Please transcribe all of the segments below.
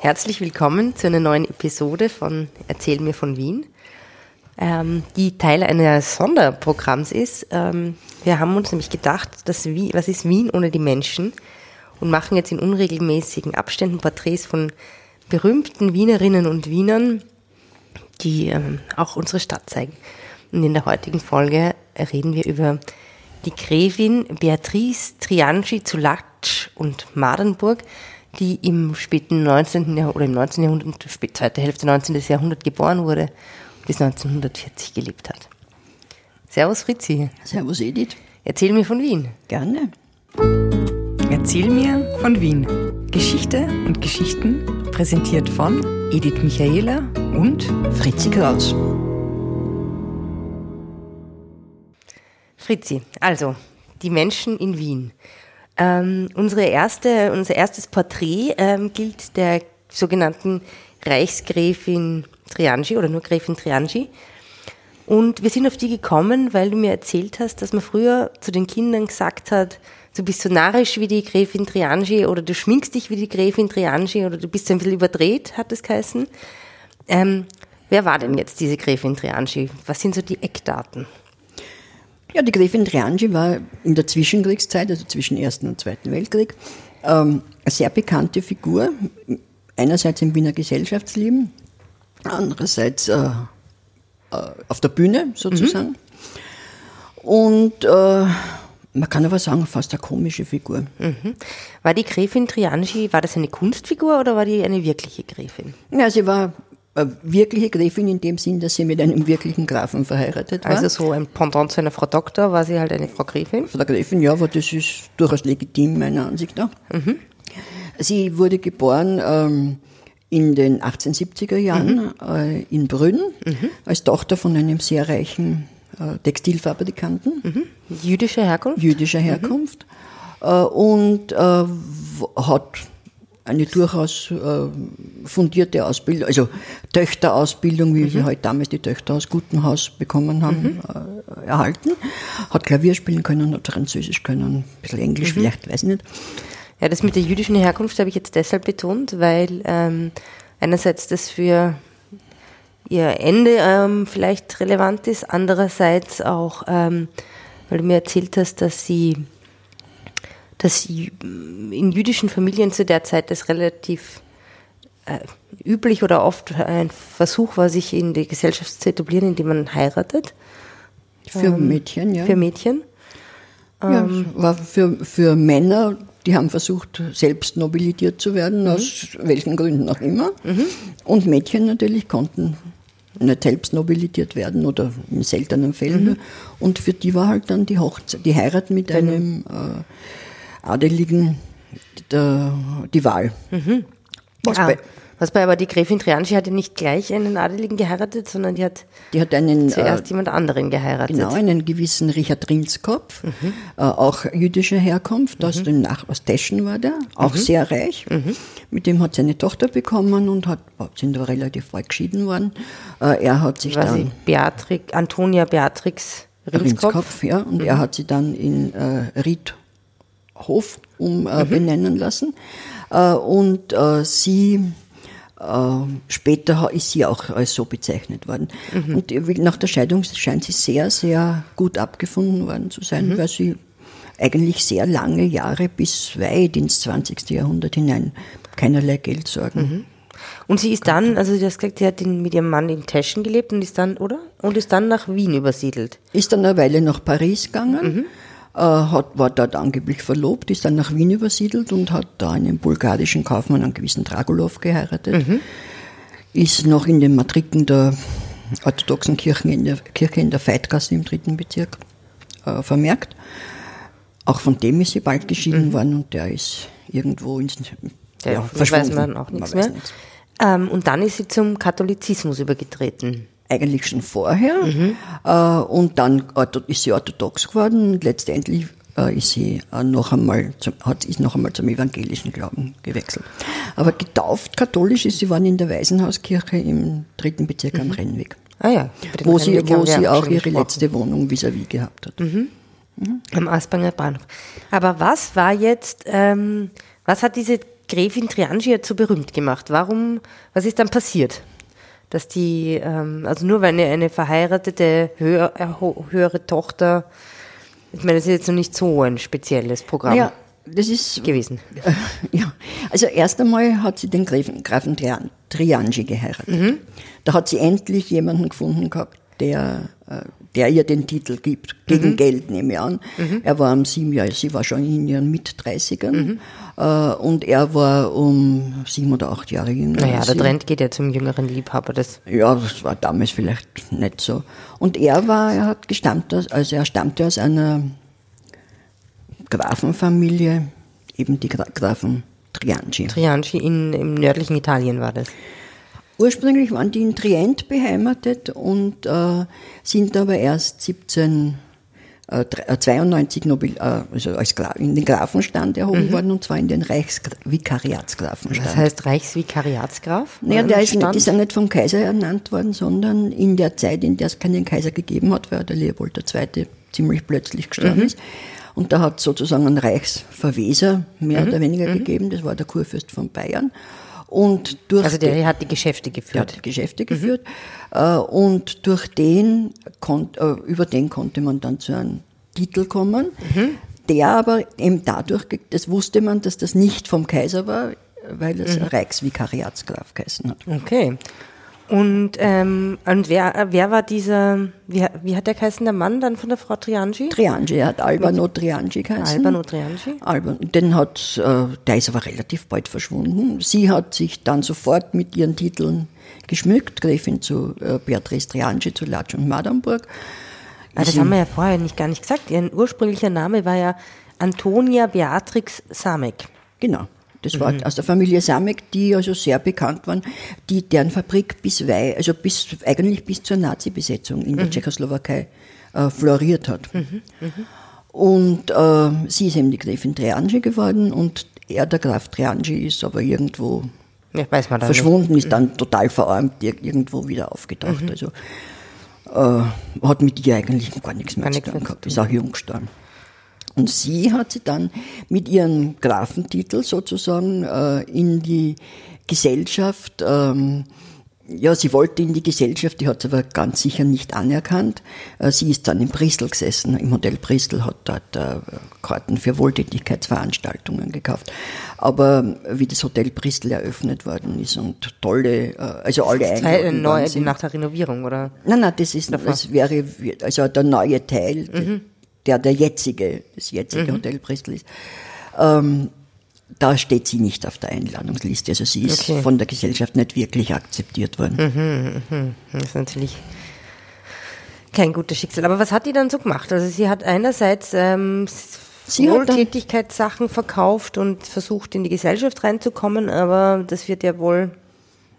Herzlich willkommen zu einer neuen Episode von Erzähl mir von Wien, ähm, die Teil eines Sonderprogramms ist. Ähm, wir haben uns nämlich gedacht, dass Wien, was ist Wien ohne die Menschen? Und machen jetzt in unregelmäßigen Abständen Porträts von berühmten Wienerinnen und Wienern, die ähm, auch unsere Stadt zeigen. Und in der heutigen Folge reden wir über die Gräfin Beatrice Triangi zu Latsch und Madenburg, die im späten 19. Jahrhundert oder im 19. Jahrhundert, zweite Hälfte 19. Jahrhundert geboren wurde und bis 1940 gelebt hat. Servus Fritzi. Servus Edith. Erzähl mir von Wien. Gerne. Erzähl mir von Wien. Geschichte und Geschichten präsentiert von Edith Michaela und Fritzi Kraus. Fritzi, also die Menschen in Wien. Ähm, unsere erste, unser erstes Porträt ähm, gilt der sogenannten Reichsgräfin Triangi oder nur Gräfin Triangi. Und wir sind auf die gekommen, weil du mir erzählt hast, dass man früher zu den Kindern gesagt hat, du bist so narrisch wie die Gräfin Triangi oder du schminkst dich wie die Gräfin Triangi oder du bist ein bisschen überdreht, hat es geheißen. Ähm, wer war denn jetzt diese Gräfin Triangi? Was sind so die Eckdaten? Ja, die Gräfin Triangi war in der Zwischenkriegszeit, also zwischen Ersten und Zweiten Weltkrieg, ähm, eine sehr bekannte Figur. Einerseits im Wiener Gesellschaftsleben, andererseits äh, äh, auf der Bühne sozusagen. Mhm. Und äh, man kann aber sagen, fast eine komische Figur. Mhm. War die Gräfin Triangi, war das eine Kunstfigur oder war die eine wirkliche Gräfin? Ja, sie war wirkliche Gräfin in dem Sinn, dass sie mit einem wirklichen Grafen verheiratet war. Also so ein Pendant zu einer Frau Doktor war sie halt eine Frau Gräfin? Frau Gräfin, ja, aber das ist durchaus legitim, meiner Ansicht nach. Mhm. Sie wurde geboren ähm, in den 1870er Jahren mhm. äh, in Brünn mhm. als Tochter von einem sehr reichen äh, Textilfabrikanten. Mhm. Jüdischer Herkunft? Jüdischer Herkunft. Äh, und äh, hat eine durchaus äh, fundierte Ausbildung, also Töchterausbildung, wie mhm. sie halt damals die Töchter aus gutem Haus bekommen haben, mhm. äh, erhalten. Hat Klavier spielen können, hat Französisch können, ein bisschen Englisch mhm. vielleicht, weiß ich nicht. Ja, das mit der jüdischen Herkunft habe ich jetzt deshalb betont, weil ähm, einerseits das für ihr Ende ähm, vielleicht relevant ist, andererseits auch, ähm, weil du mir erzählt hast, dass sie dass in jüdischen Familien zu der Zeit das relativ äh, üblich oder oft ein Versuch war, sich in die Gesellschaft zu etablieren, indem man heiratet. Für ähm, Mädchen, ja. Für Mädchen. Ja, ähm, war für, für Männer, die haben versucht, selbst nobilitiert zu werden, mhm. aus welchen Gründen auch immer. Mhm. Und Mädchen natürlich konnten nicht selbst nobilitiert werden oder in seltenen Fällen. Mhm. Und für die war halt dann die Hochzeit, die Heirat mit einem äh, Adeligen der, die Wahl. Mhm. Was, ja. bei, was bei aber die Gräfin Trianci hat ja nicht gleich einen Adeligen geheiratet, sondern die hat, die hat einen, zuerst äh, jemand anderen geheiratet. Genau, einen gewissen Richard Rinskopf, mhm. äh, auch jüdischer Herkunft, aus, mhm. dem Nach aus Teschen war der, auch mhm. sehr reich. Mhm. Mit dem hat sie eine Tochter bekommen und hat, sind aber relativ bald geschieden worden. Äh, er hat sich war dann... Beatrix, Antonia Beatrix Rinskopf. Rinskopf ja, und er mhm. hat sie dann in äh, Ried Hof umbenennen mhm. lassen. Äh, und äh, sie äh, später ist sie auch als so bezeichnet worden. Mhm. Und nach der Scheidung scheint sie sehr, sehr gut abgefunden worden zu sein, mhm. weil sie eigentlich sehr lange Jahre bis weit ins 20. Jahrhundert hinein keinerlei Geld sorgen. Mhm. Und sie ist dann, also du hast gesagt, sie hat mit ihrem Mann in Teschen gelebt und ist dann, oder? Und ist dann nach Wien übersiedelt. Ist dann eine Weile nach Paris gegangen. Äh, hat, war dort angeblich verlobt, ist dann nach Wien übersiedelt und hat da einen bulgarischen Kaufmann, einen gewissen Dragulov, geheiratet. Mhm. Ist noch in den Matriken der orthodoxen Kirchen in der, Kirche in der Veitgasse im dritten Bezirk äh, vermerkt. Auch von dem ist sie bald geschieden mhm. worden und der ist irgendwo ins der ja, verschwunden. weiß man auch nichts man mehr. Nichts. Ähm, und dann ist sie zum Katholizismus übergetreten eigentlich schon vorher. Mhm. Äh, und dann ist sie orthodox geworden und letztendlich äh, ist sie äh, noch einmal zum, hat, ist noch einmal zum evangelischen Glauben gewechselt. Aber getauft katholisch ist sie worden in der Waisenhauskirche im dritten Bezirk mhm. am Rennweg. Ah ja, wo sie, wo sie auch ihre letzte Wohnung vis-à-vis -vis gehabt hat. Mhm. Mhm. Am Aspanger Bahnhof. Aber was war jetzt, ähm, was hat diese Gräfin Triangi jetzt so berühmt gemacht? Warum, was ist dann passiert? Dass die, ähm, also nur weil eine, verheiratete höher, äh, höhere Tochter, ich meine, das ist jetzt noch nicht so ein spezielles Programm. Ja, das ist gewesen. Äh, ja, also erst einmal hat sie den Grafen, Grafen Trian, Triangi geheiratet. Mhm. Da hat sie endlich jemanden gefunden gehabt, der, der ihr den Titel gibt, gegen mhm. Geld nehme ich an. Mhm. Er war um sieben Jahre, sie war schon in ihren Mit-30ern mhm. äh, und er war um sieben oder acht Jahre jünger. Naja, der Trend geht ja zum jüngeren Liebhaber. Das ja, das war damals vielleicht nicht so. Und er war, er hat gestammt, also er stammte aus einer Grafenfamilie, eben die Grafen Triangi. Triangi in, im nördlichen Italien war das. Ursprünglich waren die in Trient beheimatet und äh, sind aber erst 1792 äh, Nobel, äh, also als in den Grafenstand erhoben mhm. worden und zwar in den Reichsvikariatsgrafenstand. Was heißt Reichsvikariatsgraf? Naja, der ist nicht, die sind nicht vom Kaiser ernannt worden, sondern in der Zeit, in der es keinen Kaiser gegeben hat, weil der Leopold II. ziemlich plötzlich gestorben mhm. ist. Und da hat es sozusagen einen Reichsverweser mehr mhm. oder weniger mhm. gegeben, das war der Kurfürst von Bayern. Und durch also der hat die Geschäfte geführt. Der hat die Geschäfte geführt. Mhm. Und durch den, äh, über den konnte man dann zu einem Titel kommen, mhm. der aber eben dadurch, das wusste man, dass das nicht vom Kaiser war, weil es mhm. Reichsvikariatsgraf geheißen hat. Okay. Und, ähm, und wer, wer war dieser, wie, wie hat der geheißen, der Mann dann von der Frau Triangi? Triangi, er hat Albano Triangi geheißen. Albano Triangi? Albano, den hat, äh, der ist aber relativ bald verschwunden. Sie hat sich dann sofort mit ihren Titeln geschmückt, Gräfin zu äh, Beatrice Triangi, zu Latsch und Madamburg. Ah, das haben wir ja vorher nicht gar nicht gesagt. Ihr ursprünglicher Name war ja Antonia Beatrix Samek. Genau. Das war mhm. aus der Familie Samek, die also sehr bekannt waren, die deren Fabrik bis wei, also bis eigentlich bis zur Nazi-Besetzung in der mhm. Tschechoslowakei äh, floriert hat. Mhm. mhm. Und äh, sie ist eben die Gräfin Triangi geworden und er, der Graf Triangi, ist aber irgendwo ja, verschwunden, nicht. ist dann total verarmt, irgendwo wieder aufgetaucht. Mhm. Also äh, hat mit ihr eigentlich gar nichts mehr zu tun gehabt, ist auch jung gestorben. Und sie hat sie dann mit ihrem Grafentitel sozusagen äh, in die Gesellschaft, ähm, ja, sie wollte in die Gesellschaft, die hat sie aber ganz sicher nicht anerkannt. Äh, sie ist dann in Bristol gesessen, im Hotel Bristol, hat dort äh, Karten für Wohltätigkeitsveranstaltungen gekauft. Aber wie das Hotel Bristol eröffnet worden ist und tolle, äh, also alle das eingeladen neu, Nach der Renovierung, oder? Nein, nein, das ist, das wäre, also der neue Teil, mhm der der jetzige, das jetzige mhm. Hotel Bristol ist, ähm, da steht sie nicht auf der Einladungsliste. Also sie ist okay. von der Gesellschaft nicht wirklich akzeptiert worden. Mhm, mhm. Das ist natürlich kein gutes Schicksal. Aber was hat die dann so gemacht? Also sie hat einerseits ähm, sie Wohltätigkeitssachen verkauft und versucht in die Gesellschaft reinzukommen, aber das wird ja wohl,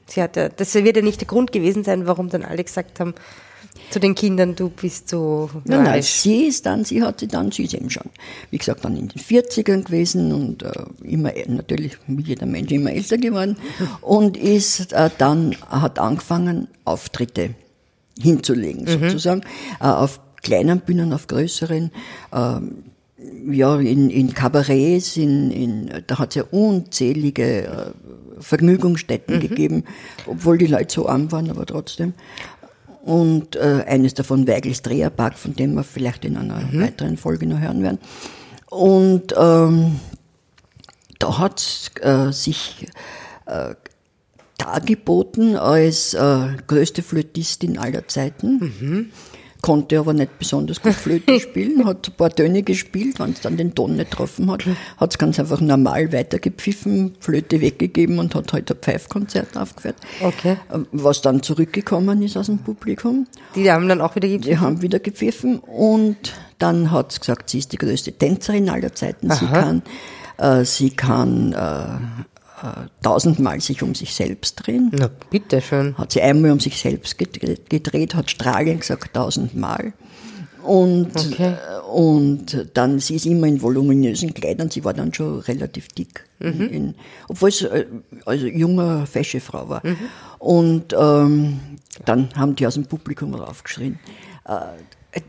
sie hat ja, das wird ja nicht der Grund gewesen sein, warum dann alle gesagt haben, zu den Kindern, du bist so. Nein, nein, sie ist dann, sie hatte dann, sie ist eben schon, wie gesagt, dann in den 40ern gewesen und äh, immer, natürlich, wie jeder Mensch, immer älter geworden und ist äh, dann, hat angefangen, Auftritte hinzulegen, mhm. sozusagen, äh, auf kleinen Bühnen, auf größeren, ähm, ja, in, in Kabarets, in, in, da hat es ja unzählige äh, Vergnügungsstätten mhm. gegeben, obwohl die Leute so arm waren, aber trotzdem und äh, eines davon Weigels Dreherpark, von dem wir vielleicht in einer mhm. weiteren Folge noch hören werden. Und ähm, da hat äh, sich äh, dargeboten als äh, größte Flötistin aller Zeiten. Mhm konnte aber nicht besonders gut Flöte spielen, hat ein paar Töne gespielt, wenn es dann den Ton nicht getroffen hat, hat es ganz einfach normal weitergepfiffen, Flöte weggegeben und hat halt ein Pfeifkonzert aufgeführt. Okay. Ähm, was dann zurückgekommen ist aus dem Publikum. Die haben dann auch wieder gepfiffen? Die haben wieder gepfiffen und dann hat es gesagt, sie ist die größte Tänzerin aller Zeiten. Sie kann, äh, sie kann äh, tausendmal sich um sich selbst drehen. Na, bitte schön. Hat sie einmal um sich selbst gedreht, hat strahlend gesagt tausendmal. Und, okay. Äh, und dann, sie ist immer in voluminösen Kleidern, sie war dann schon relativ dick, mhm. obwohl sie äh, also junge, fesche Frau war. Mhm. Und ähm, dann haben die aus dem Publikum raufgeschrien, äh,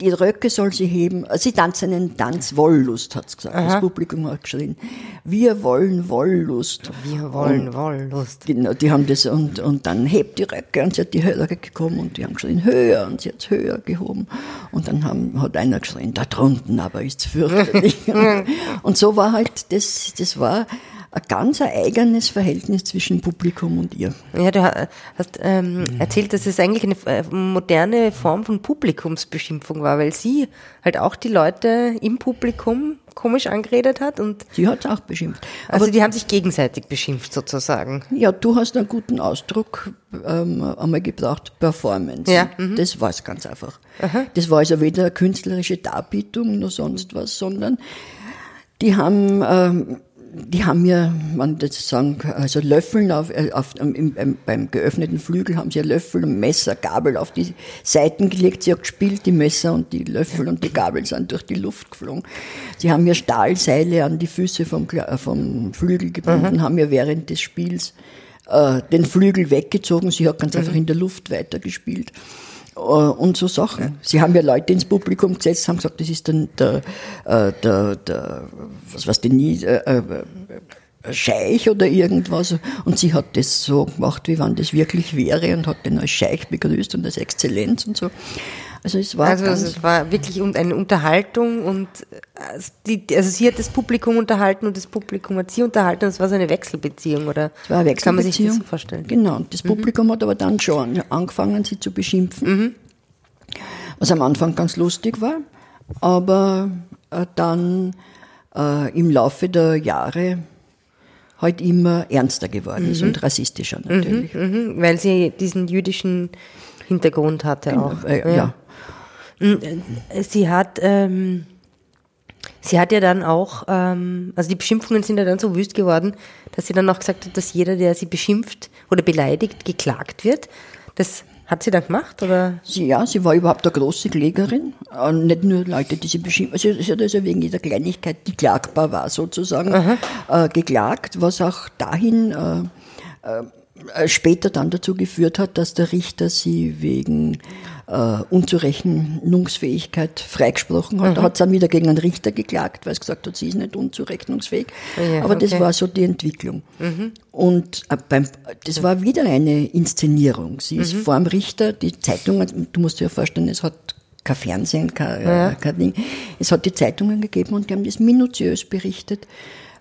Die Röcke soll sie heben. Sie tanzen einen Tanz Wollust, hat's gesagt. Das Publikum hat geschrien, wir wollen Wollust. Wir wollen Wollust. Genau, die haben das und, und dann hebt die Röcke und sie hat die höher gekommen und die haben geschrien höher und sie hat höher gehoben und dann haben, hat einer geschrien, da drunten aber ist's fürchterlich. und so war halt, das, das war ein ganz eigenes Verhältnis zwischen Publikum und ihr. Ja, du hast ähm, erzählt, dass es eigentlich eine äh, moderne Form von Publikumsbeschimpfung war, weil sie halt auch die Leute im Publikum komisch angeredet hat und Sie hat auch beschimpft. also die haben sich gegenseitig beschimpft sozusagen. Ja, du hast einen guten Ausdruck ähm, einmal gebraucht, Performance. Ja, mhm. Das war es ganz einfach. Das war also weder künstlerische Darbietung noch sonst was, sondern die haben, ähm, die haben mir, man das sagen, also Löffeln auf, äh, auf im, beim, beim geöffneten Flügel haben sie ein Löffel, ein Messer, Gabel auf die Seiten gelegt. Sie hat gespielt, die Messer und die Löffel und die Gabel sind durch die Luft geflogen. Sie haben mir Stahlseile an die Füße vom, äh, vom Flügel gebunden, haben mir während des Spiels äh, den Flügel weggezogen. Sie hat ganz einfach in der Luft weitergespielt. Äh, Und so Sachen. Sie haben ja Leute ins Publikum gesetzt, haben gesagt, das ist dann der, äh, der, der was weiß ich nie, äh, äh, äh, Scheich oder irgendwas. Und sie hat das so gemacht, wie wenn das wirklich wäre und hat den als Scheich begrüßt und als Exzellenz und so. Also es war Also es war wirklich eine Unterhaltung und äh, die, also sie hat das Publikum unterhalten und das Publikum hat sie unterhalten. Das war so eine Wechselbeziehung, oder? Es war eine Kann man sich das so Wechselbeziehung. vorstellen? Genau. Und das Publikum hat aber dann schon angefangen, sie zu beschimpfen. Mhm. Was am Anfang ganz lustig war, aber äh, dann äh, im Laufe der Jahre halt immer ernster geworden ist und rassistischer natürlich. Mhm, weil sie diesen jüdischen Hintergrund hatte auch. Äh, ja. Sie hat, ähm, sie hat ja dann auch, ähm, also die Beschimpfungen sind ja dann so wüst geworden, dass sie dann auch gesagt hat, dass jeder, der sie beschimpft oder beleidigt, geklagt wird. Das hat sie dann gemacht, oder? Sie, ja, sie war überhaupt eine große Klägerin. Äh, nicht nur Leute, die sie beschimpft. Also sie hat also wegen jeder Kleinigkeit, die klagbar war, sozusagen, äh, geklagt, was auch dahin äh, äh, später dann dazu geführt hat, dass der Richter sie wegen äh, Unzurechnungsfähigkeit freigesprochen hat. Da hat sie dann wieder gegen einen Richter geklagt, weil sie gesagt hat, sie ist nicht unzurechnungsfähig. Ja, Aber das okay. war so die Entwicklung. Und äh, beim, das war wieder eine Inszenierung. Sie ist vor dem Richter, die Zeitungen, du musst dir ja vorstellen, es hat kein Fernsehen, kein, äh, kein Ding. Es hat die Zeitungen gegeben und die haben das minutiös berichtet, äh,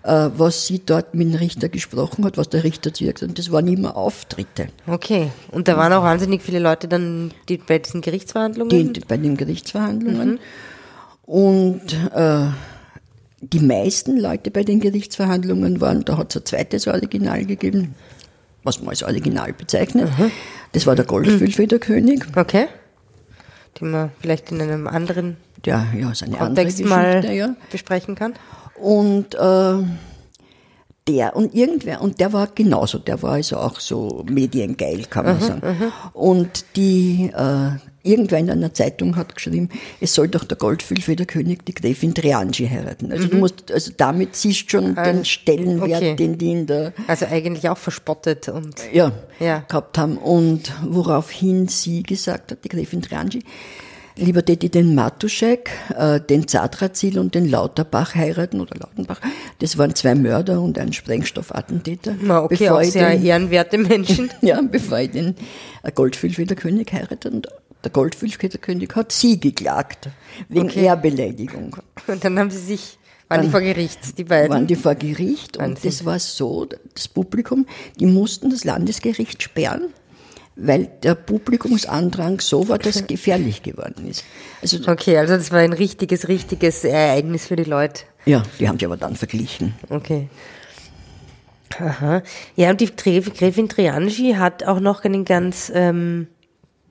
was sie dort mit dem Richter gesprochen hat, was der Richter zu ihr gesagt hat. Und das waren immer Auftritte. Okay. Und da waren auch wahnsinnig viele Leute dann die, bei diesen Gerichtsverhandlungen? die, bei den Gerichtsverhandlungen. Und äh, die meisten Leute bei den Gerichtsverhandlungen waren, da hat es ein zweites Original gegeben, was man als Original bezeichnet. Das war der Goldfüllfederkönig, okay. Die man vielleicht in einem anderen der ja seine andere Kontext Geschichte, mal ja. besprechen kann. Und äh, der und irgendwer, und der war genauso, der war also auch so mediengeil, kann man sagen. Und die, äh, irgendwer in einer Zeitung hat geschrieben, es soll doch der Goldfüllfederkönig die Gräfin Triangi heiraten. Also du musst, also damit siehst du schon den Stellenwert, okay. den die in der, Also eigentlich auch verspottet und ja, Ja. gehabt haben. Und woraufhin sie gesagt hat, die Gräfin Triangi, lieber ich den Matuschek, äh, den Zadrazil und den Lauterbach heiraten oder Lautenbach. Das waren zwei Mörder und ein Sprengstoffattentäter. Na, okay, bevor auch sehr den, ehrenwerte Menschen. ja, bevor ich den äh, Goldfüllfederkönig heirate. Und der Goldfüllfederkönig hat sie geklagt, wegen Okay. Ehrbeleidigung. Und dann haben sie sich, waren die vor Gericht, die beiden. waren die vor Gericht und Wahnsinn. das war so, das Publikum, die mussten das Landesgericht sperren, weil der Publikumsandrang so war, dass gefährlich geworden ist. Also, Okay, also das war ein richtiges, richtiges Ereignis für die Leute. ja, die haben sich aber dann verglichen. Okay. Aha. Ja, und die Gräf- Gräfin Triangi hat auch noch einen ganz ähm,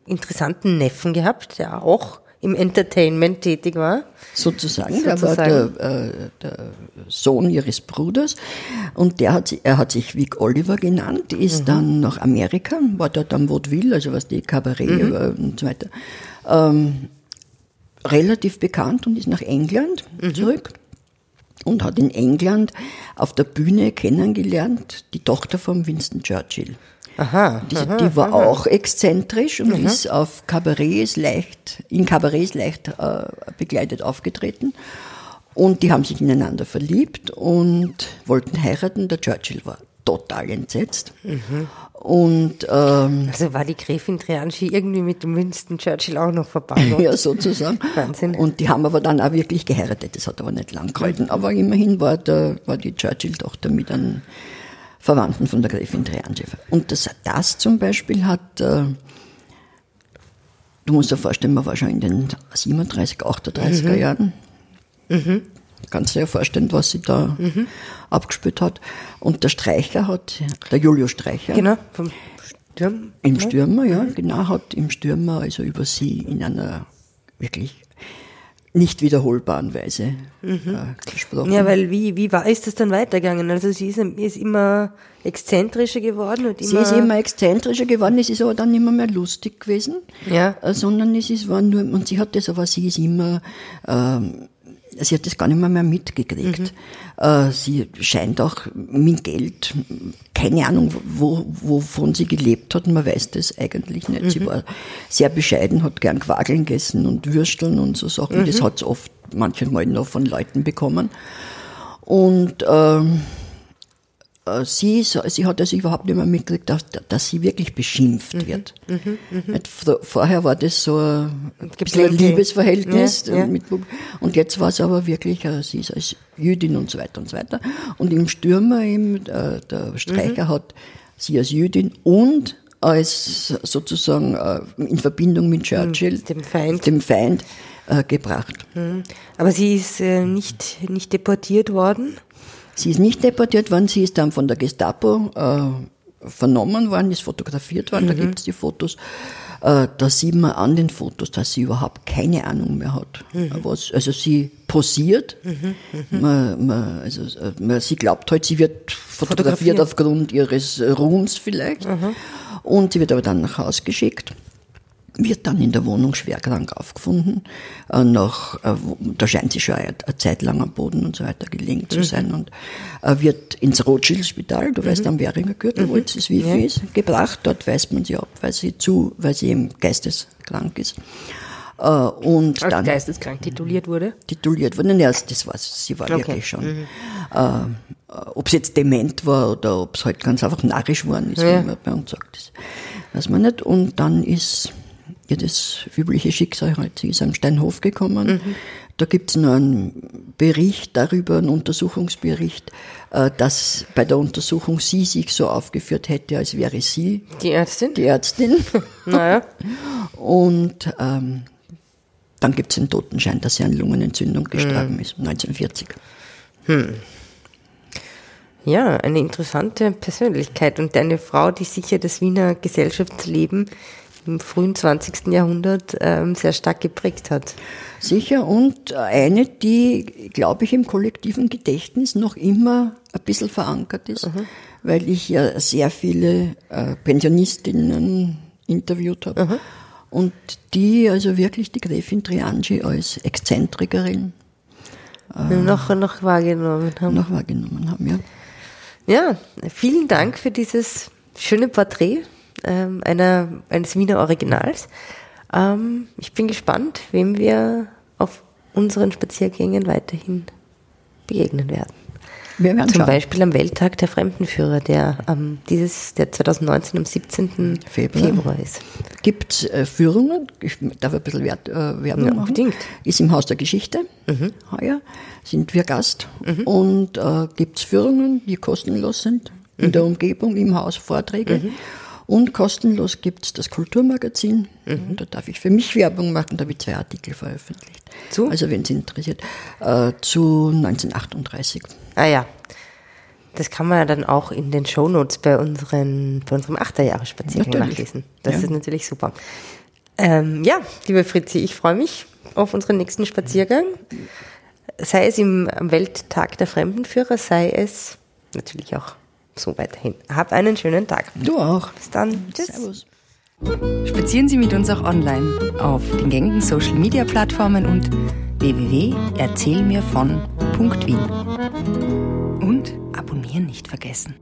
interessanten Neffen gehabt, der auch im Entertainment tätig war. Sozusagen, der war der, äh, der Sohn ihres Bruders. Und der hat, sich- er hat sich Vic Oliver genannt, ist dann nach Amerika, war dort am Vaudeville, also was die Kabarett äh, und so weiter, ähm, relativ bekannt und ist nach England zurück und hat in England auf der Bühne kennengelernt die Tochter von Winston Churchill. Aha. Die, aha, die war aha. auch exzentrisch und ist auf Kabarets leicht, in Kabarets leicht äh, begleitet aufgetreten. Und die haben sich ineinander verliebt und wollten heiraten. Der Churchill war total entsetzt. Und ähm, Also war die Gräfin Trianschi irgendwie mit dem Winston Churchill auch noch verbannt. ja, sozusagen. Wahnsinn. Und die haben aber dann auch wirklich geheiratet. Das hat aber nicht lang gehalten. Aber immerhin war, der, war die Churchill-Tochter mit einem Verwandten von der Gräfin Trianschi. Und das, das zum Beispiel hat, äh, du musst dir vorstellen, man war schon in den 37, 38er Jahren. Kannst du dir vorstellen, was sie da abgespielt hat. Und der Streicher hat, der Julio Streicher, Genau, vom Sturm. im Stürmer, ja, genau, hat im Stürmer also über sie in einer wirklich nicht wiederholbaren Weise äh, gesprochen. Ja, weil wie, wie war, ist das dann weitergegangen? Also sie ist, ist immer exzentrischer geworden und sie immer, ist immer exzentrischer geworden, es ist aber dann nicht mehr lustig gewesen, Ja. äh, sondern es ist, war nur, und sie hat das, aber sie ist immer, ähm, sie hat das gar nicht mehr, mehr mitgekriegt. Äh, sie scheint auch mit Geld, keine Ahnung, wo, wovon sie gelebt hat, man weiß das eigentlich nicht. Sie war sehr bescheiden, hat gern Quageln gegessen und Würsteln und so Sachen. Das hat sie oft manchmal noch von Leuten bekommen. Und ähm, äh, sie, ist- sie hat also überhaupt nicht mehr mitgekriegt, dass, dass sie wirklich beschimpft wird. Nicht? Vor- Vorher war das so ein, ein. Liebesverhältnis. Ja, ja. Mit, und jetzt war es aber wirklich, äh, sie ist als Jüdin und so weiter und so weiter. Und im Stürmer eben, äh, der Streicher hat sie als Jüdin und als sozusagen äh, in Verbindung mit Churchill, dem Feind. dem Feind äh, gebracht. aber sie ist äh, nicht, nicht deportiert worden. Sie ist nicht deportiert worden, sie ist dann von der Gestapo äh, vernommen worden, ist fotografiert worden, da gibt es die Fotos. Äh, da sieht man an den Fotos, dass sie überhaupt keine Ahnung mehr hat. Was, also sie posiert, man, man, also, äh, man, sie glaubt halt, sie wird fotografiert Fotografiert. aufgrund ihres Ruhms vielleicht. Und sie wird aber dann nach Hause geschickt wird dann in der Wohnung schwer krank aufgefunden. Äh, nach, äh, da scheint sie schon eine, eine Zeit lang am Boden und so weiter gelegen Mhm. zu sein und äh, wird ins Rothschild-Spital, du weißt, am Währinger Gürtel, wo jetzt das Wifi Mhm. Ja. ist, gebracht. Dort weist man sie ab, weil sie zu, weil sie eben geisteskrank ist. Äh, und Als dann geisteskrank tituliert wurde. tituliert worden. Ja, das war sie war Okay. wirklich schon. Äh, ob es jetzt dement war oder ob es halt ganz einfach narrisch worden ist, Ja. wie man bei uns sagt, das weiß man nicht. Und dann ist ihr das übliche Schicksal halt, sie ist am Steinhof gekommen. Da gibt es noch einen Bericht darüber, einen Untersuchungsbericht, äh, dass bei der Untersuchung sie sich so aufgeführt hätte, als wäre sie Die Ärztin? die Ärztin. Naja. Und ähm, dann gibt es einen Totenschein, dass sie an Lungenentzündung gestorben ist, 1940. Ja, eine interessante Persönlichkeit und eine Frau, die sicher das Wiener Gesellschaftsleben im frühen 20. Jahrhundert ähm, sehr stark geprägt hat. Sicher, und eine, die, glaube ich, im kollektiven Gedächtnis noch immer ein bisschen verankert ist, weil ich ja sehr viele äh, Pensionistinnen interviewt habe. Und die also wirklich die Gräfin Triangi als Exzentrikerin Noch, noch wahrgenommen haben. noch wahrgenommen haben. Ja. Ja, vielen Dank für dieses schöne Porträt ähm, einer, eines Wiener Originals. Ähm, ich bin gespannt, wem wir auf unseren Spaziergängen weiterhin begegnen werden. Wir werden Zum schauen. Beispiel am Welttag der Fremdenführer, der ähm, dieses, der 2019 am 17. Februar. Februar, ist. Gibt äh, Führungen, ich darf ein bisschen Wert, äh, Werbung Ja, machen. unbedingt. Ist im Haus der Geschichte heuer, sind wir Gast. Und äh, gibt es Führungen, die kostenlos sind, in der Umgebung, im Haus Vorträge. Und kostenlos gibt es das Kulturmagazin. Da darf ich für mich Werbung machen, da habe ich zwei Artikel veröffentlicht. Zu? Also wenn es interessiert. Äh, zu 1938. Ah ja, das kann man ja dann auch in den Shownotes bei, unseren, bei unserem Achterjahresspaziergang Natürlich. nachlesen. Das Ja. ist natürlich super. Ähm, ja, liebe Fritzi, ich freue mich auf unseren nächsten Spaziergang. Sei es im am Welttag der Fremdenführer, sei es natürlich auch so weiterhin. Hab einen schönen Tag. Du auch. Bis dann. Tschüss. Servus. Spazieren Sie mit uns auch online auf den gängigen Social Media Plattformen und www.erzählmirvon.at. www.wien. Und abonnieren nicht vergessen.